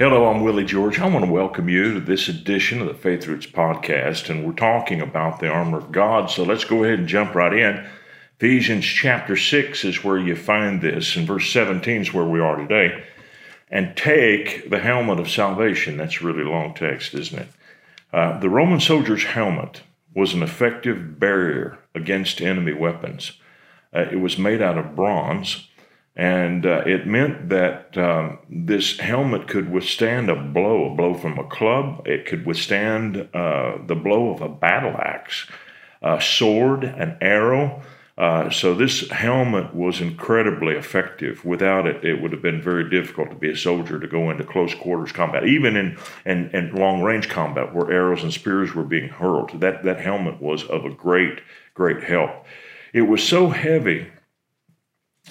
Hello, I'm Willie George. I want to welcome you to this edition of the Faith Roots podcast, and we're talking about the armor of God. So let's go ahead and jump right in. Ephesians chapter 6 is where you find this, and verse 17 is where we are today. And take the helmet of salvation. That's a really long text, isn't it? Uh, the Roman soldier's helmet was an effective barrier against enemy weapons. Uh, it was made out of bronze and uh, it meant that um, this helmet could withstand a blow, a blow from a club. It could withstand uh, the blow of a battle axe, a sword, an arrow. Uh, so this helmet was incredibly effective. Without it, it would have been very difficult to be a soldier to go into close quarters combat, even in, in, in long range combat where arrows and spears were being hurled. That, that helmet was of a great, great help. It was so heavy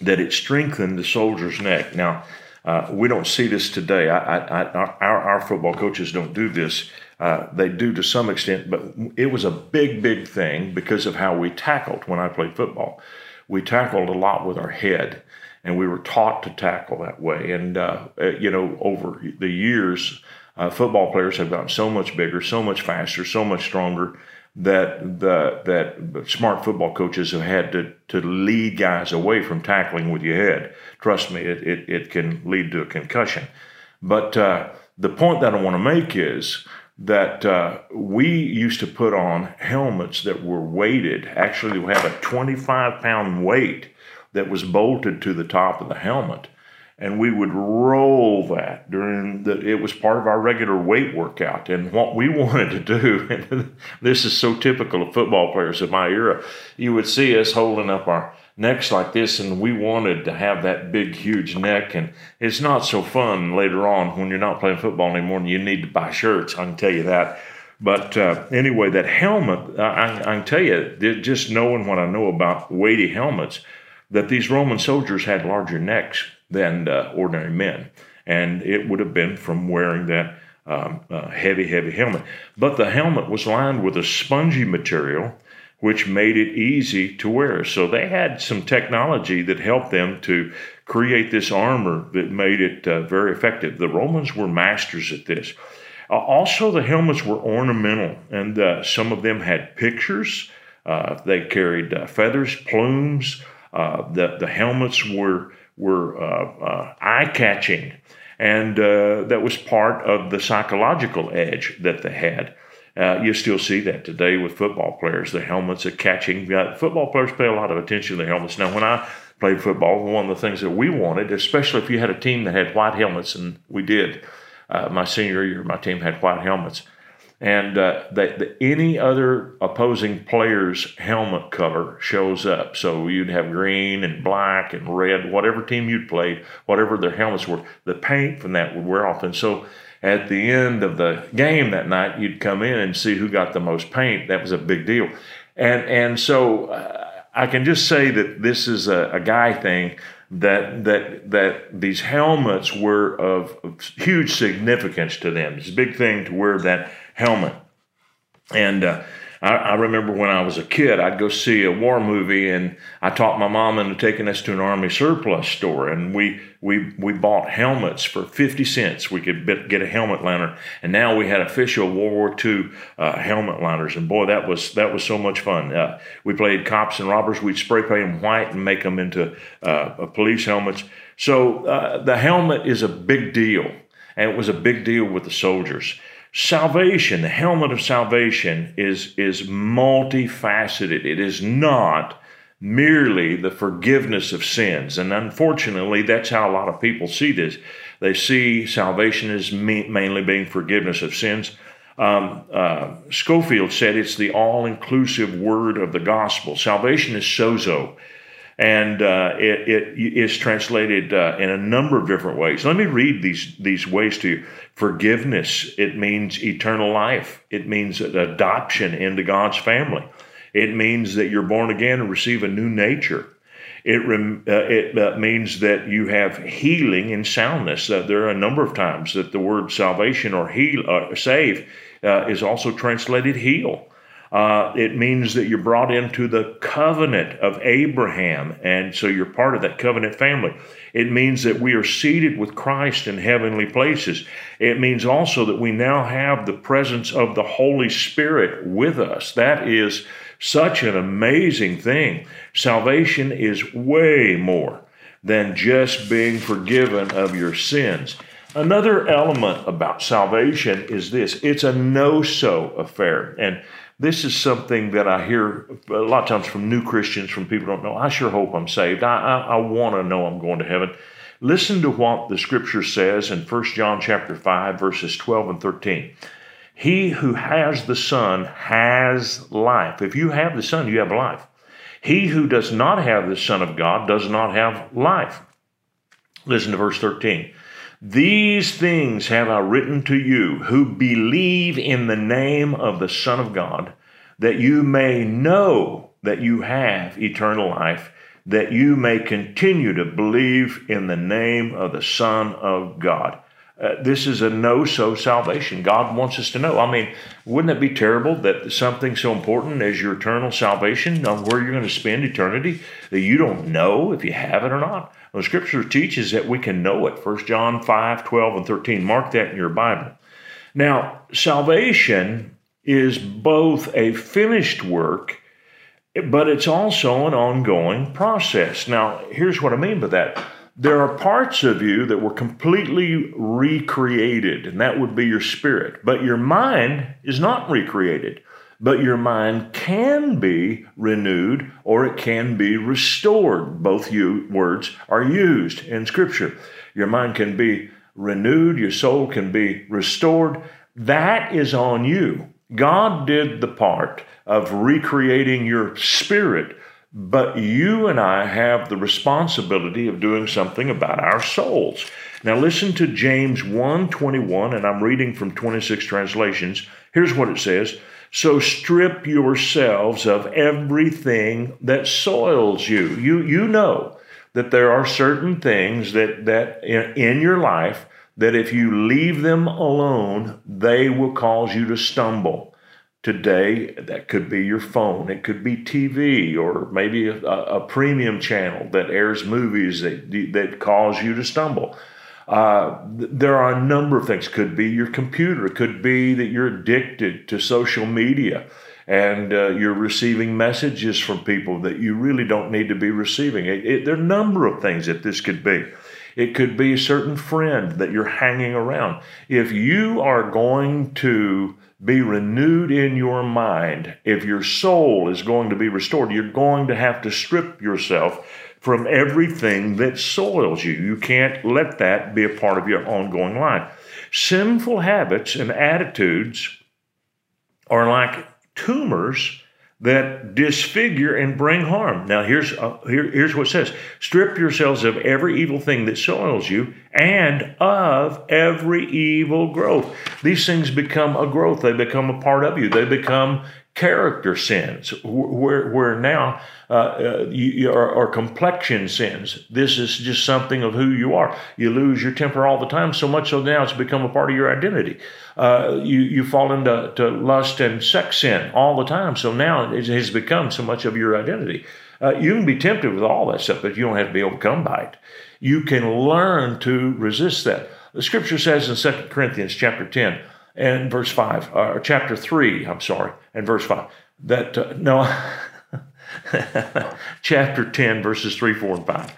that it strengthened the soldier's neck. Now, uh, we don't see this today. I, I, I, our, our, football coaches don't do this. Uh, they do to some extent, but it was a big, big thing because of how we tackled when I played football. We tackled a lot with our head, and we were taught to tackle that way. And, uh, uh you know, over the years, uh, football players have gotten so much bigger, so much faster, so much stronger that the that smart football coaches have had to to lead guys away from tackling with your head. Trust me, it it, it can lead to a concussion. But uh, the point that I want to make is that uh, we used to put on helmets that were weighted. Actually, we have a 25 pound weight that was bolted to the top of the helmet and we would roll that during the it was part of our regular weight workout. And what we wanted to do and this is so typical of football players of my era you would see us holding up our necks like this and we wanted to have that big huge neck. And it's not so fun later on when you're not playing football anymore and you need to buy shirts i can tell you that. But uh, anyway that helmet I, I can tell you just knowing what i know about weighty helmets that these roman soldiers had larger necks than uh, ordinary men. And it would have been from wearing that um, uh, heavy, heavy helmet. But the helmet was lined with a spongy material which made it easy to wear. So they had some technology that helped them to create this armor that made it uh, very effective. The Romans were masters at this. Uh, also, the helmets were ornamental, and uh, some of them had pictures. Uh, they carried uh, feathers, plumes. the, the helmets were were uh, uh, eye catching. And uh, that was part of the psychological edge that they had. Uh, you still see that today with football players. The helmets are catching. football players pay a lot of attention to the helmets. Now, when I played football, one of the things that we wanted, especially if you had a team that had white helmets, and we did, uh, my senior year, my team had white helmets and uh, that, that any other opposing player's helmet color shows up. So you'd have green and black and red, whatever team you'd played, whatever their helmets were, the paint from that would wear off. And so at the end of the game that night, you'd come in and see who got the most paint. That was a big deal. And and so uh, I can just say that this is a, a guy thing that that that these helmets were of, of huge significance to them. It's a big thing to wear that helmet. And uh, I, I, remember when I was a kid, I'd go see a war movie, and I talked my mom into taking us to an army surplus store, and we we we bought helmets for fifty cents. We could get a helmet liner, and now we had official World War II uh, helmet liners, and boy, that was that was so much fun. Uh, we played cops and robbers. We'd spray paint them white and make them into uh, police helmets. So uh, the helmet is a big deal, and it was a big deal with the soldiers salvation, the helmet of salvation, is, is multifaceted. It is not merely the forgiveness of sins. And unfortunately, that's how a lot of people see this. They see salvation as mainly being forgiveness of sins. Um, uh, Scofield said it's the all inclusive word of the gospel. Salvation is sozo and uh, it, it is translated uh, in a number of different ways. Let me read these these ways to you. Forgiveness. It means eternal life. It means adoption into God's family. It means that you're born again and receive a new nature. It, rem, uh, it uh, means that you have healing and soundness. Uh, there are a number of times that the word salvation or heal, uh, save is also translated heal. Uh, it means that you're brought into the covenant of Abraham, and so you're part of that covenant family. It means that we are seated with Christ in heavenly places. It means also that we now have the presence of the Holy Spirit with us. That is such an amazing thing. Salvation is way more than just being forgiven of your sins. Another element about salvation is this it's a know so affair. And this is something that I hear a lot of times from new Christians, from people who don't know. I sure hope I'm saved. I, I, I want to know I'm going to heaven. Listen to what the scripture says in 1 John chapter 5, verses 12 and 13. He who has the Son has life. If you have the Son, you have life. He who does not have the Son of God does not have life. Listen to verse 13. These things have I written to you who believe in the name of the Son of God, that you may know that you have eternal life, that you may continue to believe in the name of the Son of God. Uh, this is a know so salvation. God wants us to know. I mean, wouldn't it be terrible that something so important as your eternal salvation, on where you're going to spend eternity, that you don't know if you have it or not? Well, scripture teaches that we can know it. 1 John 5 12 and 13. Mark that in your Bible. Now, salvation is both a finished work, but it's also an ongoing process. Now, here's what I mean by that there are parts of you that were completely recreated, and that would be your spirit. But your mind is not recreated. But your mind can be renewed or it can be restored. Both you, words are used in Scripture. Your mind can be renewed, your soul can be restored. That is on you. God did the part of recreating your spirit but you and I have the responsibility of doing something about our souls. Now listen to James 1:21 and I'm reading from 26 translations. Here's what it says: "So strip yourselves of everything that soils you." You you know that there are certain things that that in, in your life that if you leave them alone, they will cause you to stumble. Today, that could be your phone, it could be TV, or maybe a, a premium channel that airs movies that, that cause you to stumble. Uh, there are a number of things. Could be your computer. Could be that you're addicted to social media and uh, you're receiving messages from people that you really don't need to be receiving. It, it, there are a number of things that this could be. It could be a certain friend that you're hanging around. If you are going to be renewed in your mind, if your soul is going to be restored, you're going to have to strip yourself from everything that soils you. You can't let that be a part of your ongoing life. Sinful habits and attitudes are like tumors that disfigure and bring harm. Now, here's, uh, here, here's what it says Strip yourselves of every evil thing that soils you and of every evil growth. These things become a growth, they become a part of you, they become character sins, where, where now uh, uh, you, or, complexion sins. This is just something of who you are. You lose your temper all the time, so much so now it's become a part of your identity. Uh, you, you fall into to lust and sex sin all the time, so now it has become so much of your identity. Uh, you can be tempted with all that stuff, but you don't have to be overcome by it. You can learn to resist that. The scripture says in 2 Corinthians chapter 10, and verse 5, or chapter 3, I'm sorry, and verse 5. That, uh, no, chapter 10, verses 3, 4, and 5.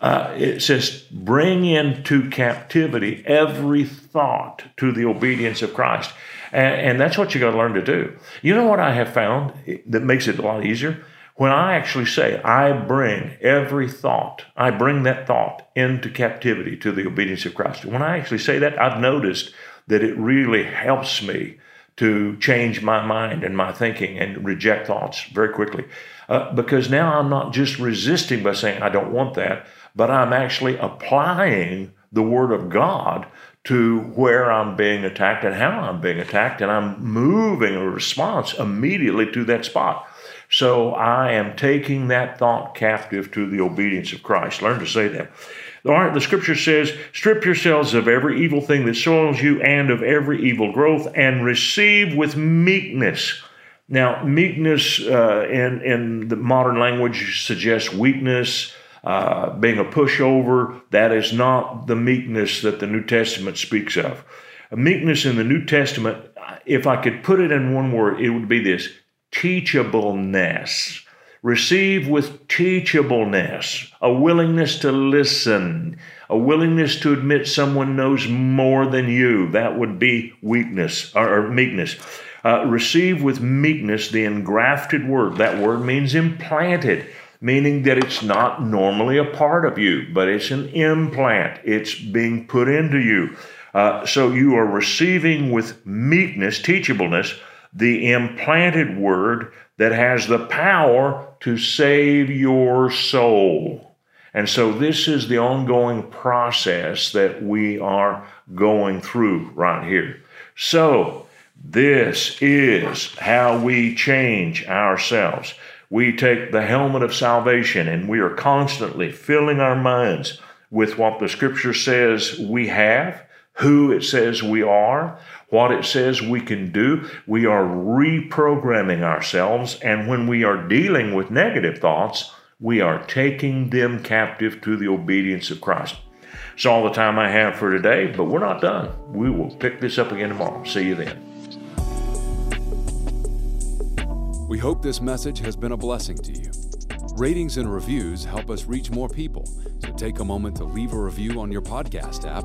Uh, it says, bring into captivity every thought to the obedience of Christ. And, and that's what you got to learn to do. You know what I have found that makes it a lot easier? When I actually say, I bring every thought, I bring that thought into captivity to the obedience of Christ. When I actually say that, I've noticed that it really helps me to change my mind and my thinking and reject thoughts very quickly. Uh, because now I'm not just resisting by saying, I don't want that, but I'm actually applying the Word of God to where I'm being attacked and how I'm being attacked, and I'm moving a response immediately to that spot. So I am taking that thought captive to the obedience of Christ. Learn to say that. The scripture says, strip yourselves of every evil thing that soils you and of every evil growth, and receive with meekness. Now, meekness uh, in, in the modern language suggests weakness, uh, being a pushover. That is not the meekness that the New Testament speaks of. A meekness in the New Testament, if I could put it in one word, it would be this teachableness. Receive with teachableness, a willingness to listen, a willingness to admit someone knows more than you. That would be weakness or, meekness. Uh, receive with meekness the engrafted word. That word means implanted, meaning that it's not normally a part of you, but it's an implant. It's being put into you. Uh, so you are receiving with meekness, teachableness, the implanted word that has the power to save your soul. And so this is the ongoing process that we are going through right here. So this is how we change ourselves. We take the helmet of salvation and we are constantly filling our minds with what the scripture says we have, who it says we are, what it says we can do. We are reprogramming ourselves. And when we are dealing with negative thoughts, we are taking them captive to the obedience of Christ. It's all the time I have for today, but we're not done. We will pick this up again tomorrow. See you then. We hope this message has been a blessing to you. Ratings and reviews help us reach more people, so take a moment to leave a review on your podcast app